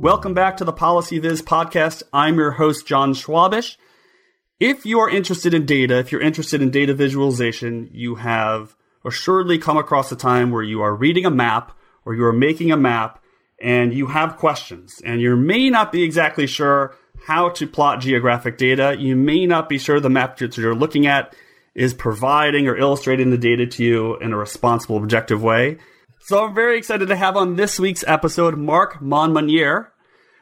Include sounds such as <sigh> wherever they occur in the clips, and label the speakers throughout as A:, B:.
A: Welcome back to the Policy Viz podcast. I'm your host, Jon Schwabish. If you are interested in data, if you're interested in data visualization, you have assuredly come across a time where you are reading a map or you are making a map and you have questions and you may not be exactly sure how to plot geographic data. You may not be sure the map that you're looking at is providing or illustrating the data to you in a responsible, objective way. So I'm very excited to have on this week's episode Mark Monmonier,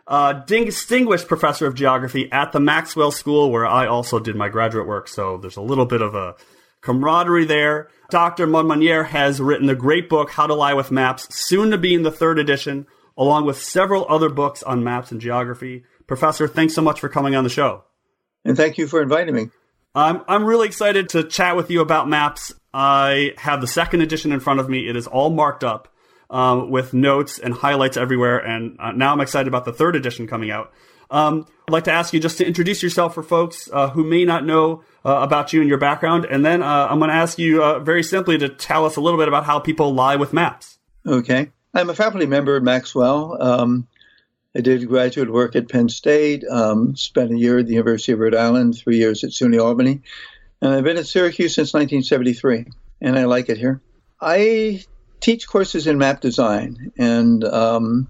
A: uh, distinguished professor of geography at the Maxwell School, where I also did my graduate work. So there's a little bit of a camaraderie there. Dr. Monmonier has written a great book, How to Lie with Maps, soon to be in the third edition, along with several other books on maps and geography. Professor, thanks so much for coming on the show.
B: And thank you for inviting me.
A: I'm, I'm really excited to chat with you about maps. I have the second edition in front of me. It is all marked up um, with notes and highlights everywhere. And uh, now I'm excited about the third edition coming out. Um, I'd like to ask you just to introduce yourself for folks uh, who may not know uh, about you and your background. And then uh, I'm going to ask you uh, very simply to tell us a little bit about how people lie with maps.
B: Okay. I'm a faculty member at Maxwell. Um, I did graduate work at Penn State, um, spent a year at the University of Rhode Island, three years at SUNY Albany, and I've been at Syracuse since 1973, and I like it here. I teach courses in map design, and um,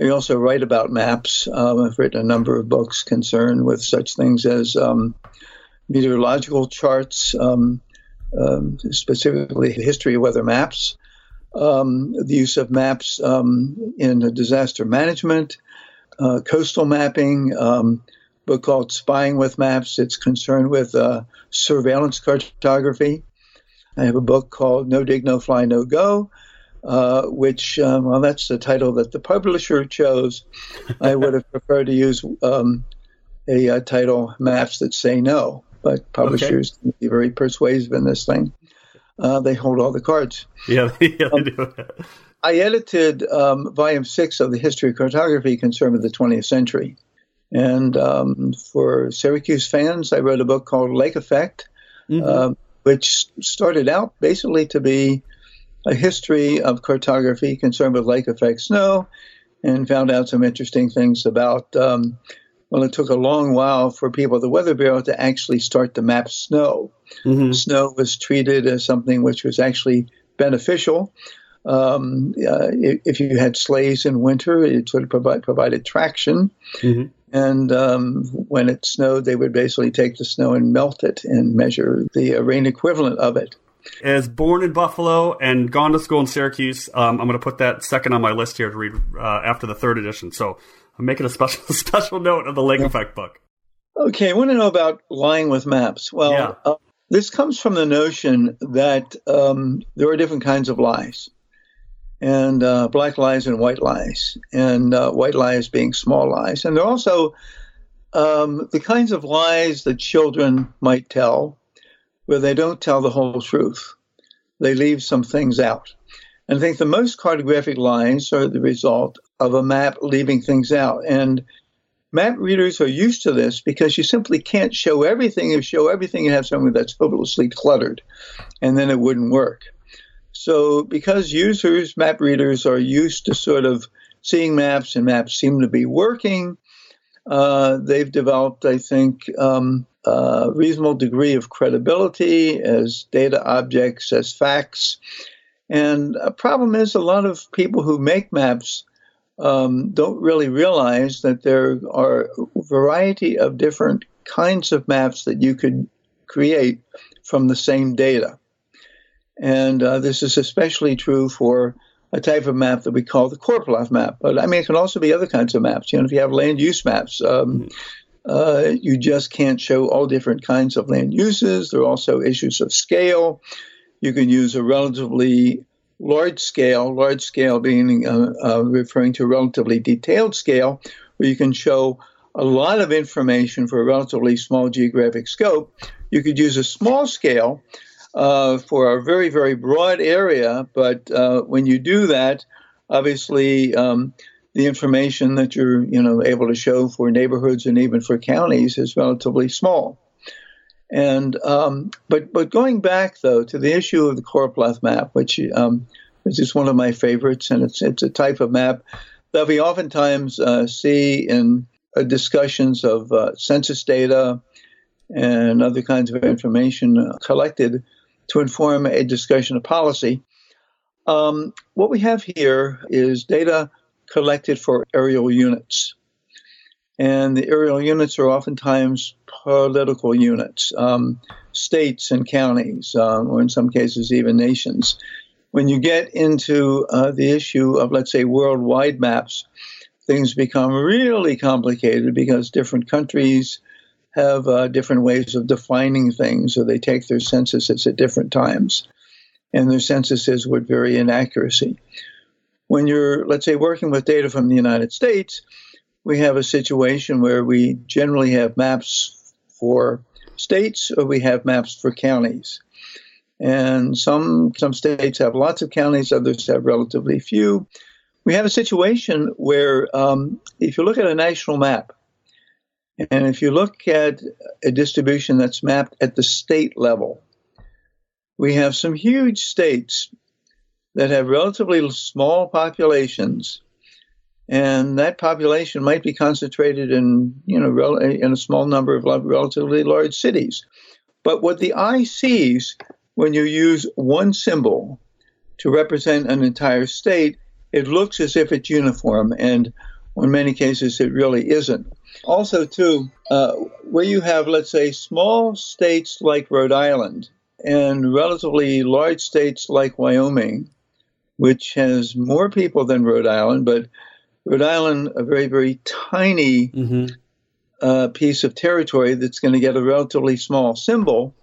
B: I also write about maps. Um, I've written a number of books concerned with such things as um, meteorological charts, um, um, specifically history of weather maps, um, the use of maps in disaster management, uh, coastal mapping, book called Spying with Maps. It's concerned with uh, surveillance cartography. I have a book called No Dig, No Fly, No Go, uh, which, um, well, that's the title that the publisher chose. I would have preferred to use um, a, a, title, Maps That Say No, but publishers okay. can be very persuasive in this thing. Uh, they hold all the cards.
A: Yeah, <laughs> yeah they do.
B: I edited um, volume six of the History of Cartography concerned with the 20th century. And um, for Syracuse fans, I wrote a book called Lake Effect, mm-hmm. uh, which started out basically to be a history of cartography concerned with lake effect snow and found out some interesting things about. Um, well, it took a long while for people at the Weather Bureau to actually start to map snow. Mm-hmm. Snow was treated as something which was actually beneficial. Um, uh, if you had sleighs in winter, it sort of provide, provided traction. Mm-hmm. And um, when it snowed, they would basically take the snow and melt it and measure the uh, rain equivalent of it.
A: As born in Buffalo and gone to school in Syracuse, um, I'm going to put that second on my list here to read uh, after the third edition. So I'm making a special <laughs> special note of the Lake yeah. Effect book.
B: Okay, I want to know about lying with maps. Well, yeah. uh, this comes from the notion that um, there are different kinds of lies and uh, black lies and white lies, and uh, white lies being small lies. And there are also um, the kinds of lies that children might tell where they don't tell the whole truth. They leave some things out. And I think the most cartographic lies are the result of a map leaving things out. And map readers are used to this because you simply can't show everything. If you show everything, you have something that's hopelessly cluttered, and then it wouldn't work. So, because users, map readers, are used to sort of seeing maps and maps seem to be working, uh, they've developed, I think, um, a reasonable degree of credibility as data objects, as facts. And a problem is a lot of people who make maps um, don't really realize that there are a variety of different kinds of maps that you could create from the same data. And uh, this is especially true for a type of map that we call the choropleth map. But I mean, it can also be other kinds of maps. You know, if you have land use maps, um, mm-hmm. uh, you just can't show all different kinds of land uses. There are also issues of scale. You can use a relatively large scale, large scale being uh, uh, referring to relatively detailed scale, where you can show a lot of information for a relatively small geographic scope. You could use a small scale uh, for a very, very broad area. But uh, when you do that, obviously, um, the information that you're you know able to show for neighborhoods and even for counties is relatively small. And um, but but going back though to the issue of the choropleth map, which um, is just one of my favorites, and it's it's a type of map that we oftentimes uh, see in uh, discussions of uh, census data and other kinds of information uh, collected to inform a discussion of policy. Um, what we have here is data collected for areal units. And the areal units are oftentimes political units, um, states and counties, um, or in some cases, even nations. When you get into uh, the issue of, let's say, worldwide maps, things become really complicated because different countries have uh, different ways of defining things, or they take their censuses at different times, and their censuses would vary in accuracy. When you're, let's say, working with data from the United States, we have a situation where we generally have maps for states or we have maps for counties. And some some states have lots of counties, others have relatively few. We have a situation where um, if you look at a national map, and if you look at a distribution that's mapped at the state level, we have some huge states that have relatively small populations, and that population might be concentrated in you know in a small number of relatively large cities. But what the eye sees when you use one symbol to represent an entire state, it looks as if it's uniform, and in many cases it really isn't. Also, too, uh, where you have, let's say, small states like Rhode Island and relatively large states like Wyoming, which has more people than Rhode Island, but Rhode Island, a very, very tiny mm-hmm. uh, piece of territory that's going to get a relatively small symbol,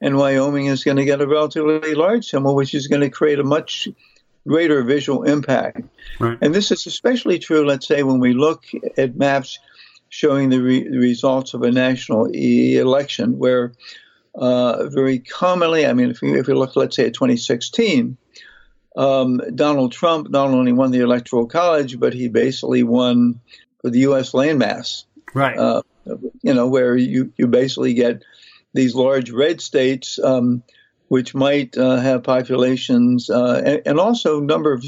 B: and Wyoming is going to get a relatively large symbol, which is going to create a much greater visual impact. Right. And this is especially true, let's say, when we look at maps showing the, re- the results of a national e- election, where uh, very commonly, I mean, if you, if you look, let's say, at 2016, um, Donald Trump not only won the Electoral College, but he basically won the U.S. landmass.
A: Right. Uh,
B: you know, where you, you basically get these large red states, um, which might uh, have populations uh, and, and, also number of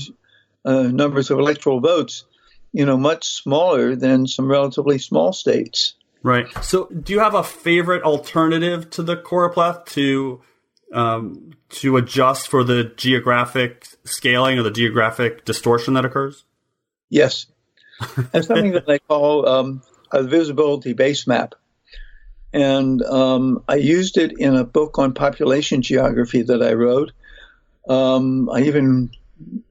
B: uh, numbers of electoral votes you know, much smaller than some relatively small states.
A: Right. So, do you have a favorite alternative to the choropleth to um, to adjust for the geographic scaling or the geographic distortion that occurs?
B: Yes, <laughs> and something that I call um, a visibility base map. And um, I used it in a book on population geography that I wrote. Um, I even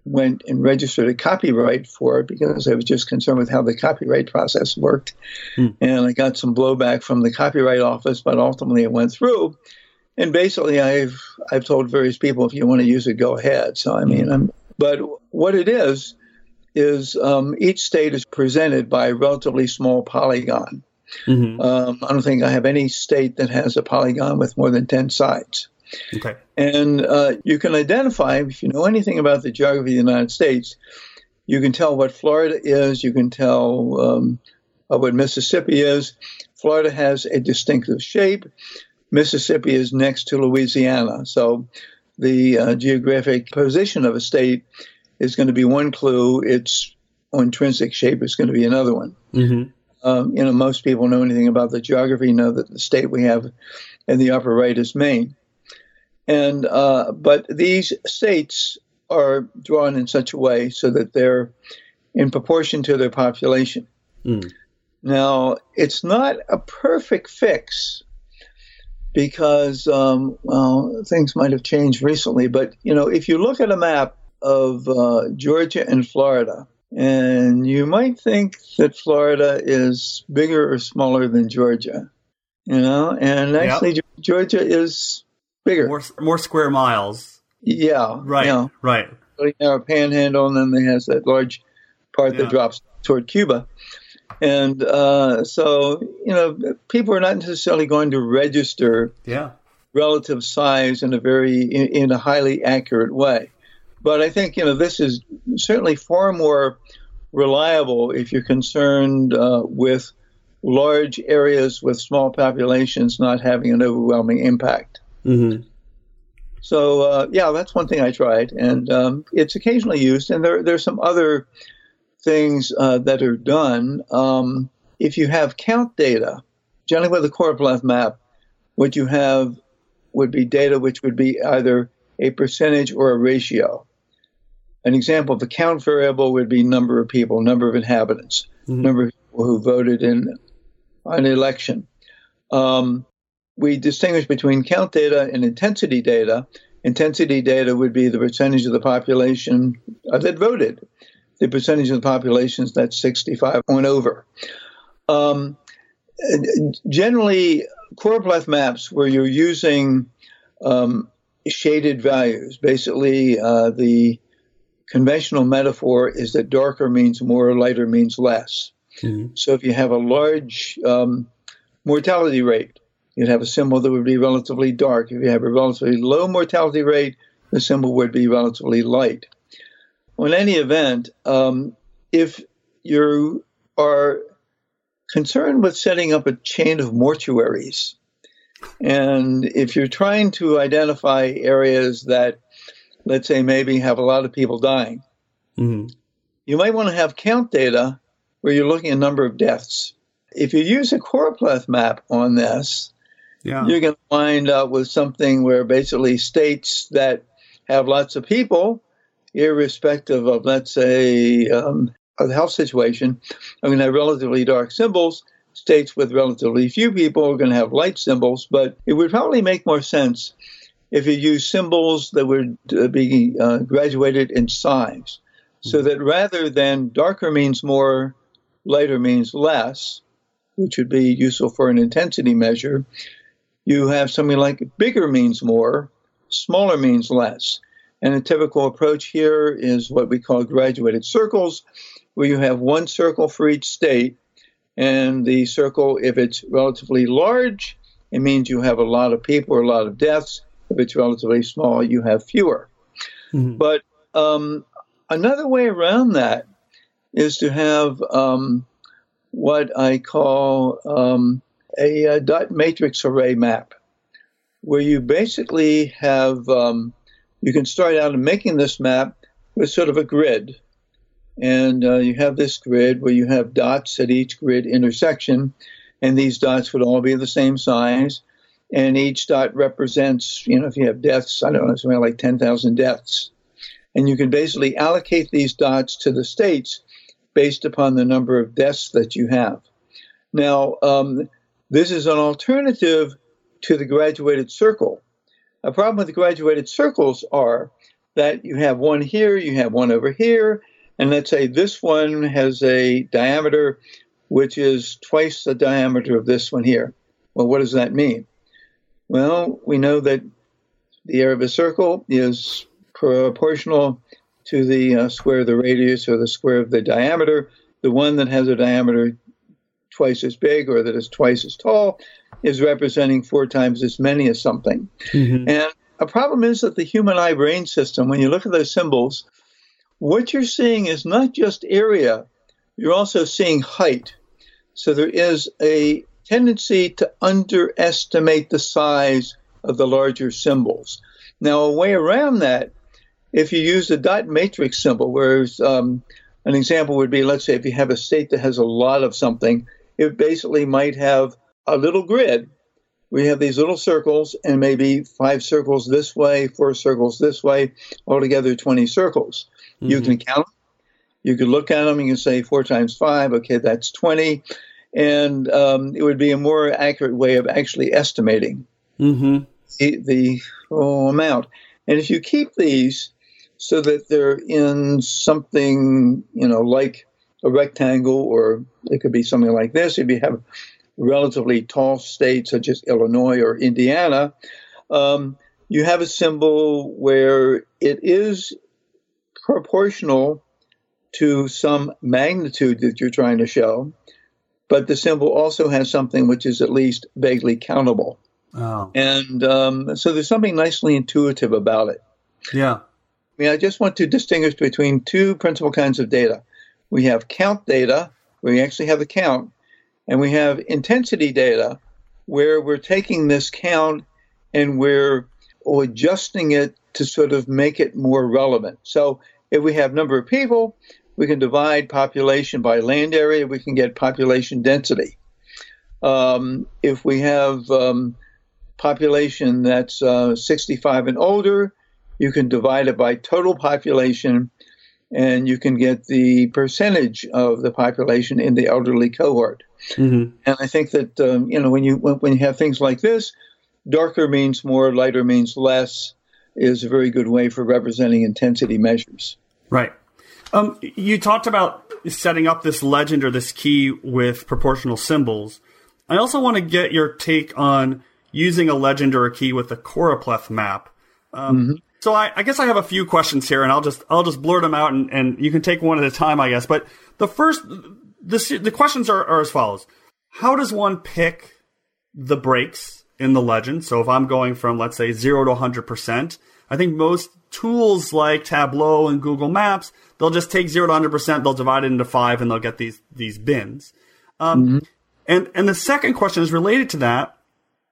B: went and registered a copyright for it because I was just concerned with how the copyright process worked. Hmm. And I got some blowback from the copyright office, but ultimately it went through. And basically, I've I've told various people if you want to use it, go ahead. So I mean, I'm, but what it is is um, each state is presented by a relatively small polygon. Mm-hmm. Um, I don't think I have any state that has a polygon with more than ten sides.
A: Okay.
B: And uh, you can identify, if you know anything about the geography of the United States, you can tell what Florida is, you can tell um, what Mississippi is. Florida has a distinctive shape. Mississippi is next to Louisiana. So the uh, geographic position of a state is going to be one clue. Its intrinsic shape is going to be another one. Mm-hmm. Um, you know, most people know anything about the geography know that the state we have in the upper right is Maine. And uh, but these states are drawn in such a way so that they're in proportion to their population. Mm. Now, it's not a perfect fix because, um, well, things might have changed recently. But you know, if you look at a map of uh, Georgia and Florida, and you might think that Florida is bigger or smaller than Georgia, you know, and actually yep. Georgia is bigger,
A: more more square miles.
B: Yeah,
A: right,
B: know,
A: right.
B: You know, a panhandle, and then it has that large part yeah. that drops toward Cuba. And uh, so, you know, people are not necessarily going to register
A: yeah.
B: relative size in a very in, in, a highly accurate way. But I think you know this is certainly far more reliable if you're concerned uh, with large areas with small populations not having an overwhelming impact. Mm-hmm. So uh, yeah, that's one thing I tried, and um, it's occasionally used. And there there's some other things uh, that are done. Um, if you have count data, generally with a choropleth map, what you have would be data which would be either a percentage or a ratio. An example of a count variable would be number of people, number of inhabitants, mm-hmm. number of people who voted in an election. Um, we distinguish between count data and intensity data. Intensity data would be the percentage of the population uh, that voted, the percentage of the population that's 65 and over. Um, generally, choropleth maps where you're using um, shaded values, basically uh, the conventional metaphor is that darker means more, lighter means less. Mm-hmm. So if you have a large um, mortality rate, you'd have a symbol that would be relatively dark. If you have a relatively low mortality rate, the symbol would be relatively light. Well, in any event, um, if you are concerned with setting up a chain of mortuaries, and if you're trying to identify areas that let's say maybe have a lot of people dying. Mm-hmm. You might want to have count data where you're looking at number of deaths. If you use a choropleth map on this, yeah. you're going to wind up with something where basically states that have lots of people, irrespective of, let's say, um, of the health situation, are going to have relatively dark symbols. States with relatively few people are going to have light symbols, but it would probably make more sense if you use symbols that would uh, be uh, graduated in size, so hmm. that rather than darker means more, lighter means less, which would be useful for an intensity measure, you have something like bigger means more, smaller means less. And a typical approach here is what we call graduated circles, where you have one circle for each state. And the circle, if it's relatively large, it means you have a lot of people or a lot of deaths. If it's relatively small, you have fewer. Mm-hmm. But um, another way around that is to have um, what I call um, a, a, dot matrix array map, where you basically have, um, you can start out in making this map with sort of a grid. And uh, you have this grid where you have dots at each grid intersection, and these dots would all be the same size and each dot represents, you know, if you have deaths, I don't know, something like 10,000 deaths. And you can basically allocate these dots to the states based upon the number of deaths that you have. Now, um, this is an alternative to the graduated circle. A problem with the graduated circles are that you have one here, you have one over here, and let's say this one has a diameter which is twice the diameter of this one here. Well, what does that mean? Well, we know that the area of a circle is proportional to the uh, square of the radius or the square of the diameter. The one that has a diameter twice as big or that is twice as tall is representing four times as many as something. Mm-hmm. And a problem is that the human eye brain system, when you look at those symbols, what you're seeing is not just area, you're also seeing height. So there is a tendency to underestimate the size of the larger symbols. Now, a way around that, if you use the dot matrix symbol, whereas um, an example would be, let's say, if you have a state that has a lot of something, it basically might have a little grid. We have these little circles, and maybe five circles this way, four circles this way, altogether 20 circles. Mm-hmm. You can count them. You could look at them and you can say four times five, okay, that's 20 and um, it would be a more accurate way of actually estimating mm-hmm. the, the oh, amount. And if you keep these so that they're in something, you know, like a rectangle, or it could be something like this. If you have relatively tall states such as Illinois or Indiana, um, you have a symbol where it is proportional to some magnitude that you're trying to show, but the symbol also has something which is at least vaguely countable. Oh. And um, so there's something nicely intuitive about it.
A: Yeah. I
B: mean, I just want to distinguish between two principal kinds of data. We have count data, we actually have the count, and we have intensity data, where we're taking this count and we're adjusting it to sort of make it more relevant. So if we have number of people, we can divide population by land area, we can get population density. Um, if we have um, population that's uh, 65 and older, you can divide it by total population and you can get the percentage of the population in the elderly cohort. Mm-hmm. And I think that um, you know when you when, when, you have things like this, darker means more, lighter means less, is a very good way for representing intensity measures.
A: Right. Um, you talked about setting up this legend or this key with proportional symbols. I also want to get your take on using a legend or a key with a choropleth map. Um, mm-hmm. So I, I, guess I have a few questions here, and I'll just I'll just blurt them out, and, and you can take one at a time, I guess. But the first, the the questions are, are as follows: How does one pick the breaks in the legend? So if I'm going from let's say zero to 100 percent, I think most tools like Tableau and Google Maps they'll just take zero to 100 percent, they'll divide it into five, and they'll get these these bins. Um, mm-hmm. And and the second question is related to that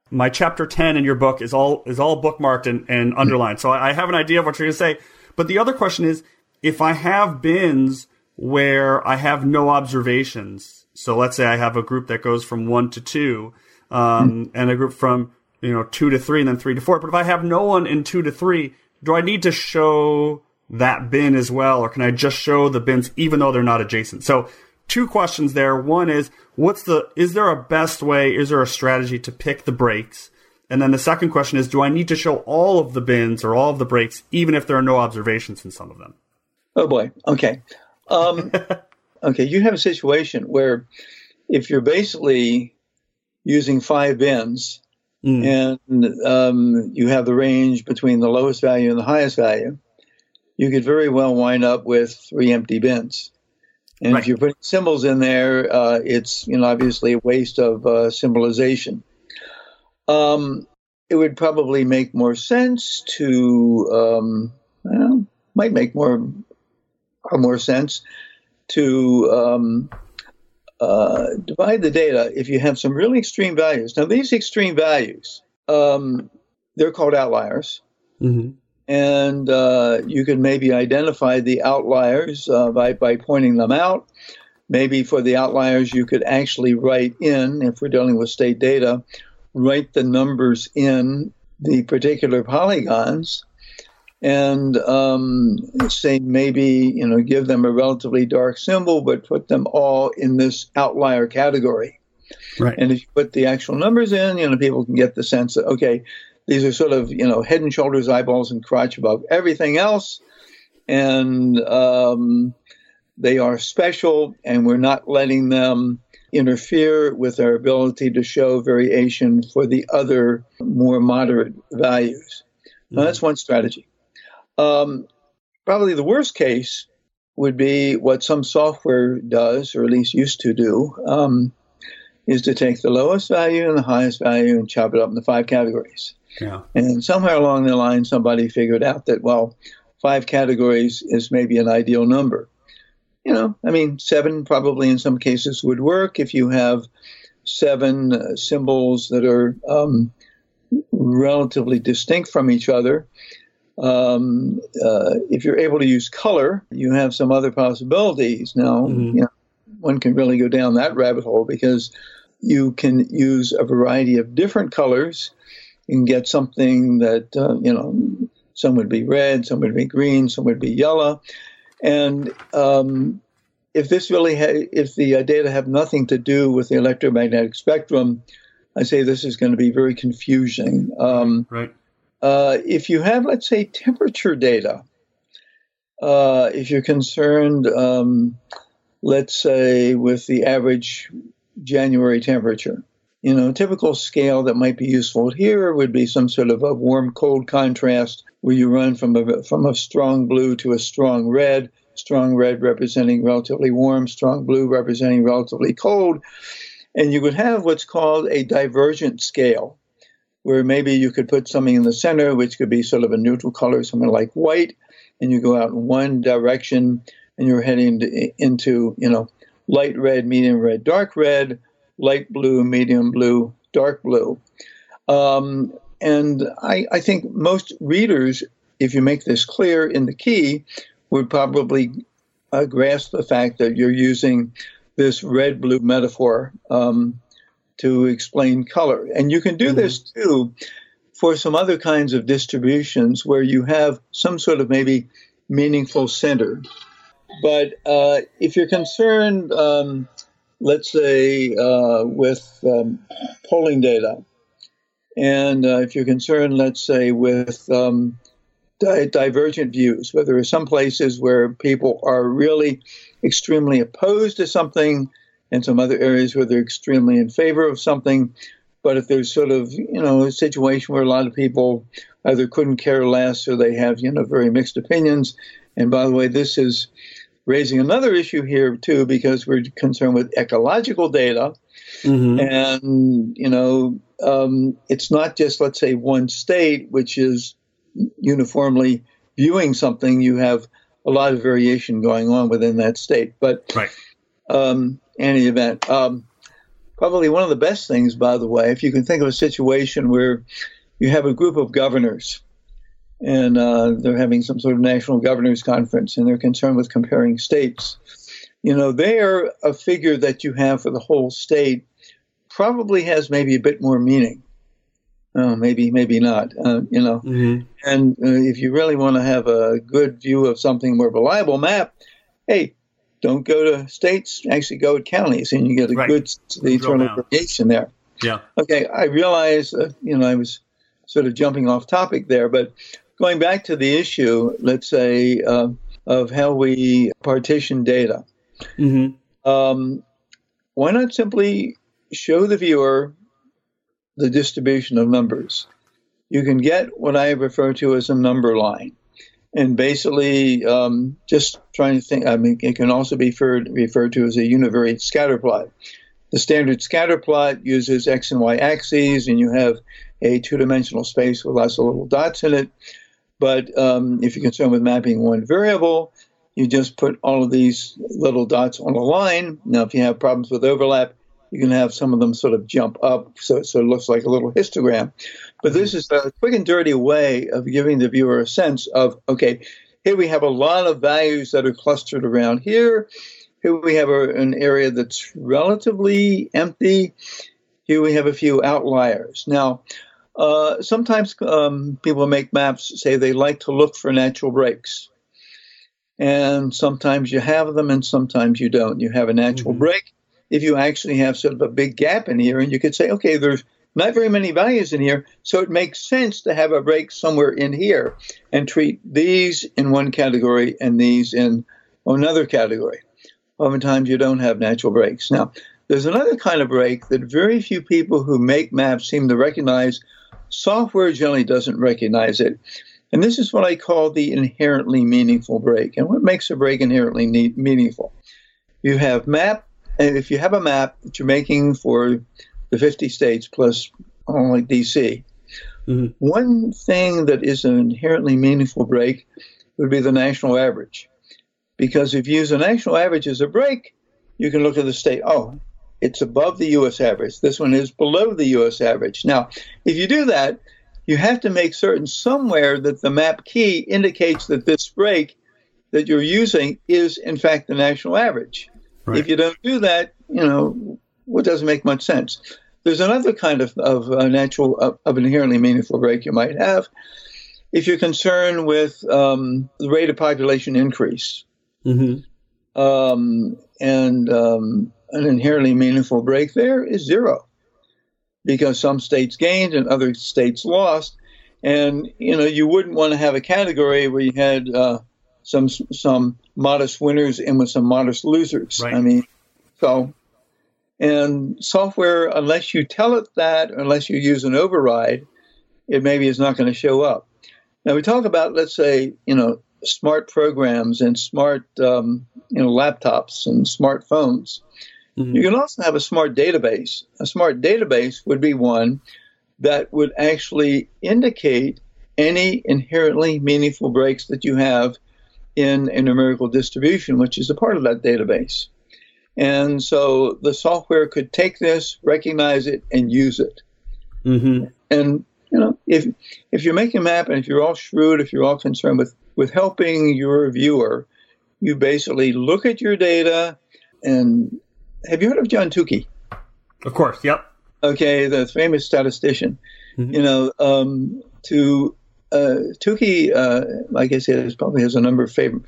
A: my chapter 10 in your book is all is all bookmarked and, and underlined. So I, I have an idea of what you're going to say. But the other question is, if I have bins where I have no observations, so let's say I have a group that goes from one to two, um, mm. and a group from you know two to three, and then three to four. But if I have no one in two to three, do I need to show that bin as well, or can I just show the bins even though they're not adjacent? So two questions there. One is what's the is there a best way? Is there a strategy to pick the breaks? And then the second question is, do I need to show all of the bins or all of the breaks, even if there are no observations in some of them?
B: Oh boy. Okay. Um, <laughs> okay. You have a situation where if you're basically using five bins mm. and um, you have the range between the lowest value and the highest value, you could very well wind up with three empty bins. And right. if you're putting symbols in there, uh, it's you know obviously a waste of uh, symbolization. Um, it would probably make more sense to um, well, might make more more sense to um, uh, divide the data if you have some really extreme values. Now these extreme values, um, they're called outliers. Mm-hmm and uh, you can maybe identify the outliers uh, by, by pointing them out. Maybe for the outliers, you could actually write in, if we're dealing with state data, write the numbers in the particular polygons and um, say maybe you know give them a relatively dark symbol but put them all in this outlier category right and if you put the actual numbers in you know people can get the sense that okay these are sort of, you know, head and shoulders, eyeballs, and crotch above everything else. And um, they are special, and we're not letting them interfere with our ability to show variation for the other more moderate values. Now, that's one strategy. Um, probably the worst case would be what some software does, or at least used to do, um, is to take the lowest value and the highest value and chop it up into five categories. Yeah. And somewhere along the line, somebody figured out that, well, five categories is maybe an ideal number. You know, I mean, seven probably in some cases would work if you have seven uh, symbols that are um, relatively distinct from each other. Um, uh, if you're able to use color, you have some other possibilities. Now, mm-hmm. you know, one can really go down that rabbit hole because you can use a variety of different colors you can get something that, uh, you know, some would be red, some would be green, some would be yellow. And um, if this really, ha- if the uh, data have nothing to do with the electromagnetic spectrum, I say this is going to be very confusing. Um,
A: right.
B: Uh, if you have, let's say, temperature data, uh, if you're concerned, um, let's say, with the average January temperature, you know, a typical scale that might be useful here would be some sort of a warm cold contrast where you run from a, from a strong blue to a strong red, strong red representing relatively warm, strong blue representing relatively cold. And you would have what's called a divergent scale, where maybe you could put something in the center, which could be sort of a neutral color, something like white, and you go out in one direction and you're heading into, you know, light red, medium red, dark red, light blue, medium blue, dark blue. Um, and I, I, think most readers, if you make this clear in the key, would probably uh, grasp the fact that you're using this red blue metaphor um, to explain color. And you can do mm-hmm. this too for some other kinds of distributions where you have some sort of maybe meaningful center. But uh, if you're concerned, um, let's say, uh, with um, polling data, and uh, if you're concerned, let's say, with um, di- divergent views, where there are some places where people are really extremely opposed to something, and some other areas where they're extremely in favor of something. But if there's sort of, you know, a situation where a lot of people either couldn't care less or they have, you know, very mixed opinions. And by the way, this is raising another issue here too, because we're concerned with ecological data. Mm-hmm. And, you know, um, it's not just, let's say, one state which is uniformly viewing something. You have a lot of variation going on within that state. But
A: right.
B: um, any event, um, probably one of the best things, by the way, if you can think of a situation where you have a group of governors and uh, they're having some sort of national governors conference and they're concerned with comparing states. You know, they are a figure that you have for the whole state probably has maybe a bit more meaning. Uh, maybe, maybe not. Uh, you know, mm-hmm. and uh, if you really want to have a good view of something more reliable map, hey, don't go to states. Actually, go to counties, and you get a right. good the eternal variation there.
A: Yeah.
B: Okay, I realize, uh, you know, I was sort of jumping off topic there, but going back to the issue, let's say, uh, of how we partition data. Mm-hmm. Um, why not simply show the viewer the distribution of numbers. You can get what I refer to as a number line. And basically, um, just trying to think, I mean, it can also be referred, referred to as a univariate scatter plot. The standard scatter plot uses x and y axes, and you have a two dimensional space with lots of little dots in it. But um, if you're concerned with mapping one variable, you just put all of these little dots on a line. Now, if you have problems with overlap, you can have some of them sort of jump up so, so it looks like a little histogram. But this is a quick and dirty way of giving the viewer a sense of okay, here we have a lot of values that are clustered around here. Here we have a, an area that's relatively empty. Here we have a few outliers. Now, uh, sometimes um, people make maps say they like to look for natural breaks. And sometimes you have them and sometimes you don't. You have a natural mm-hmm. break if you actually have sort of a big gap in here and you could say, okay, there's not very many values in here, so it makes sense to have a break somewhere in here and treat these in one category and these in another category. Oftentimes you don't have natural breaks. Now, there's another kind of break that very few people who make maps seem to recognize. Software generally doesn't recognize it. And this is what I call the inherently meaningful break. And what makes a break inherently meaningful? You have map and if you have a map that you're making for the 50 states plus only DC, mm-hmm. one thing that is an inherently meaningful break would be the national average. Because if you use a national average as a break, you can look at the state, oh, it's above the U.S. average. This one is below the U.S. average. Now, if you do that, you have to make certain somewhere that the map key indicates that this break that you're using is, in fact, the national average. Right. If you don't do that, you know, what doesn't make much sense. There's another kind of, of a natural, of, of, inherently meaningful break you might have. If you're concerned with um, the rate of population increase, mm-hmm. um, and um, an inherently meaningful break there is zero, because some states gained and other states lost, and you know you wouldn't want to have a category where you had uh, some some modest winners and with some modest losers.
A: Right.
B: I mean, so and software, unless you tell it that, unless you use an override, it maybe is not going to show up. Now we talk about, let's say, you know, smart programs and smart, um, you know, laptops and smartphones. Mm-hmm. You can also have a smart database. A smart database would be one that would actually indicate any inherently meaningful breaks that you have in a numerical distribution, which is a part of that database. And so the software could take this, recognize it, and use it. Mm-hmm. And you know, if if you're making a map and if you're all shrewd, if you're all concerned with with helping your viewer, you basically look at your data and have you heard of John Tukey?
A: Of course, yep.
B: Okay, the famous statistician. Mm-hmm. You know, um, to uh, Tukey, uh, like I said, probably has a number of fam-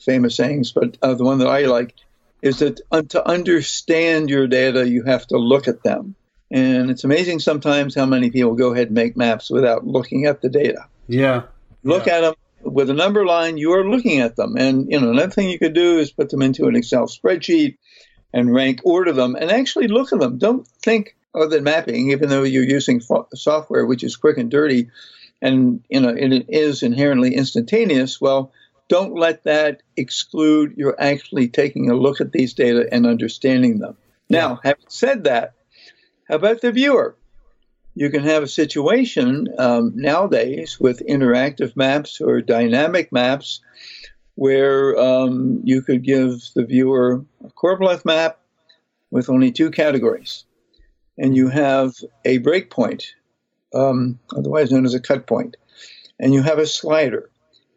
B: famous sayings, but uh, the one that I like is that to understand your data, you have to look at them. And it's amazing sometimes how many people go ahead and make maps without looking at the data.
A: Yeah.
B: Look
A: yeah.
B: at them with a number line, you are looking at them. And, you know, another thing you could do is put them into an Excel spreadsheet and rank order them and actually look at them. Don't think other than mapping, even though you're using fo- software which is quick and dirty and, you know, it is inherently instantaneous. Well, don't let that exclude you're actually taking a look at these data and understanding them. Now, having said that, how about the viewer? You can have a situation um, nowadays with interactive maps or dynamic maps where um, you could give the viewer a choropleth map with only two categories. And you have a breakpoint, um, otherwise known as a cut point, and you have a slider.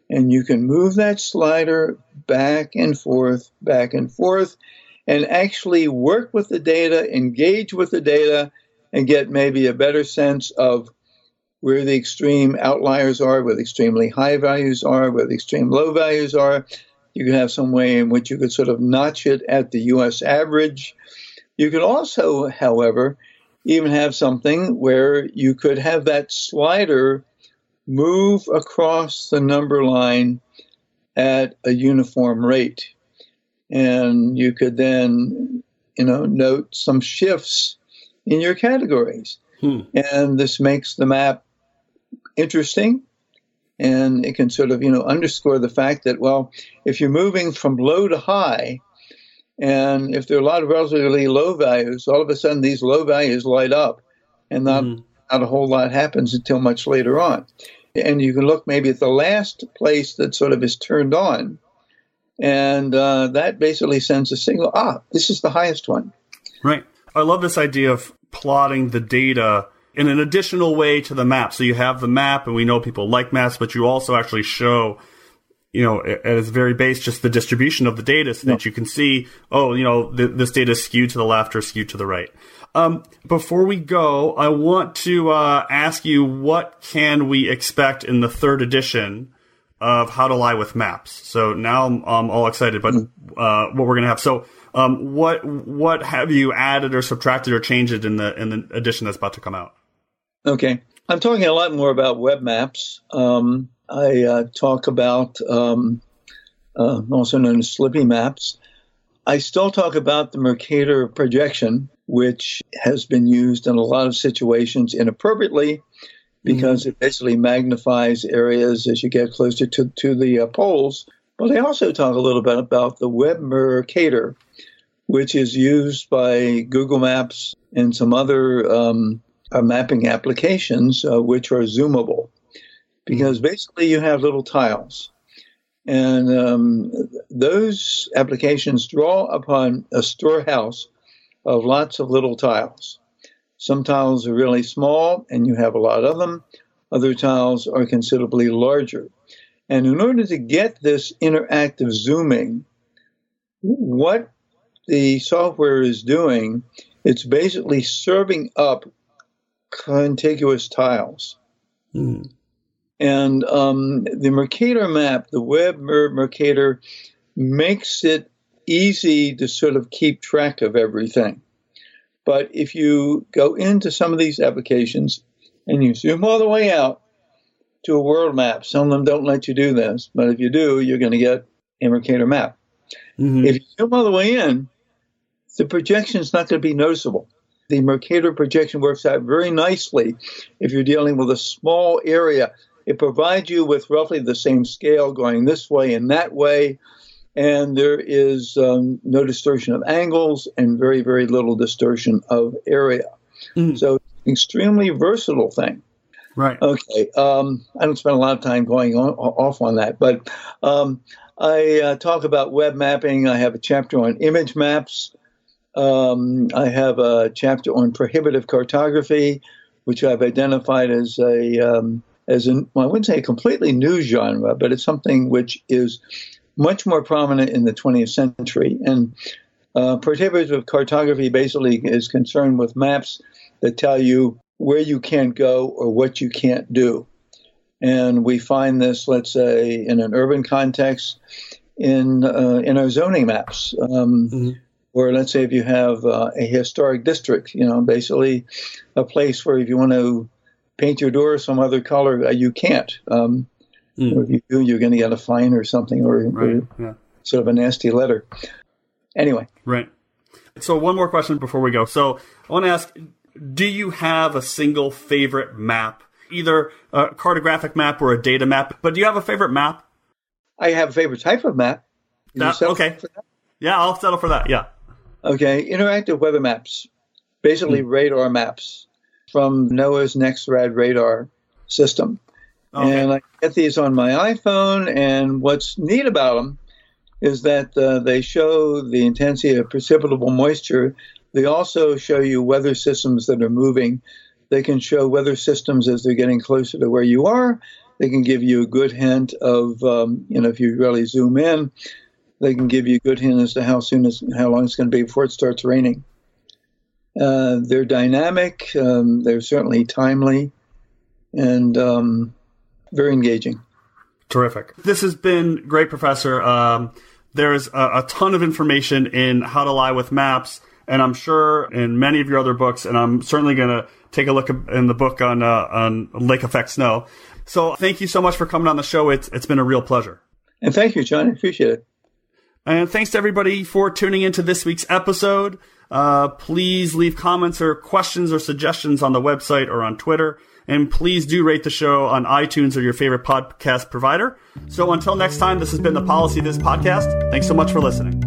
B: And you can move that slider back and forth, back and forth, and actually work with the data, engage with the data, and get maybe a better sense of where the extreme outliers are, where the extremely high values are, where the extreme low values are. You could have some way in which you could sort of notch it at the US average. You could also, however, even have something where you could have that slider move across the number line at a uniform rate. And you could then, you know, note some shifts in your categories. Hmm. And this makes the map interesting and it can sort of, you know, underscore the fact that, well, if you're moving from low to high, and if there are a lot of relatively low values, all of a sudden these low values light up and not, mm not a whole lot happens until much later on. And you can look maybe at the last place that sort of is turned on, and uh, that basically sends a signal ah, this is the highest one.
A: Right. I love this idea of plotting the data in an additional way to the map. So you have the map, and we know people like maps, but you also actually show, you know, at its very base, just the distribution of the data so that you can see, oh, you know, th- this data is skewed to the left or skewed to the right. Um, before we go, I want to uh, ask you what can we expect in the third edition of How to Lie with Maps. So now I'm, I'm all excited, but mm-hmm. uh, what we're gonna have. So um, what what have you added or subtracted or changed in the in the edition that's about to come out?
B: Okay, I'm talking a lot more about web maps. Um, I uh, talk about um, uh, also known as Slippy maps. I still talk about the Mercator projection, which has been used in a lot of situations inappropriately because mm-hmm. it basically magnifies areas as you get closer to, to the uh, poles. But I also talk a little bit about the Web Mercator, which is used by Google Maps and some other um, uh, mapping applications, uh, which are zoomable. Because basically, you have little tiles. And um, those applications draw upon a storehouse of lots of little tiles. Some tiles are really small, and you have a lot of them. Other tiles are considerably larger. And in order to get this interactive zooming, what the software is doing, it's basically serving up contiguous tiles. Hmm. And um, the Mercator map, the web Mercator, makes it easy to sort of keep track of everything. But if you go into some of these applications and you zoom all the way out to a world map, some of them don't let you do this, but if you do, you're going to get a Mercator map. Mm-hmm. If you zoom all the way in, the projection is not going to be noticeable. The Mercator projection works out very nicely if you're dealing with a small area. It provides you with roughly the same scale going this way and that way, and there is um, no distortion of angles and very, very little distortion of area. Mm. So, extremely versatile thing.
A: Right.
B: Okay. Um, I don't spend a lot of time going on, off on that, but um, I uh, talk about web mapping. I have a chapter on image maps. Um, I have a chapter on prohibitive cartography, which I've identified as a um, as an well, I wouldn't say a completely new genre, but it's something which is much more prominent in the 20th century. And uh, prohibitive cartography basically is concerned with maps that tell you where you can't go or what you can't do. And we find this, let's say, in an urban context, in uh, in our zoning maps. Um, mm-hmm. Or let's say if you have uh, a historic district, you know, basically a place where if you want to paint your door some other color, uh, you can't. Um, mm. If you do, you're going to get a fine or something, or, right. or yeah. sort of a nasty letter. Anyway.
A: Right. So one more question before we go. So I want to ask, do you have a single favorite map, either a cartographic map or a data map? But do you have a favorite map?
B: I have a favorite type of map.
A: That, okay. Yeah, I'll settle for that. Yeah.
B: Okay. Interactive weather maps, basically mm. radar maps from NOAA's NEXRAD radar system. Okay. And I get these on my iPhone, and what's neat about them is that uh, they show the intensity of precipitable moisture. They also show you weather systems that are moving. They can show weather systems as they're getting closer to where you are. They can give you a good hint of, um, you know, if you really zoom in, they can give you a good hint as to how soon, it's, how long it's going to be before it starts raining. Uh, they're dynamic. Um, they're certainly timely, and um, very engaging.
A: Terrific. This has been great, Professor. Um, there's a, a, ton of information in How to Lie with Maps, and I'm sure in many of your other books, and I'm certainly going to take a look in the book on uh, on lake effect snow. So thank you so much for coming on the show. It's it's been a real pleasure.
B: And thank you, Jon. I appreciate it.
A: And thanks to everybody for tuning into this week's episode. Uh, please leave comments or questions or suggestions on the website or on Twitter. And please do rate the show on iTunes or your favorite podcast provider. So until next time, this has been the PolicyViz podcast. Thanks so much for listening.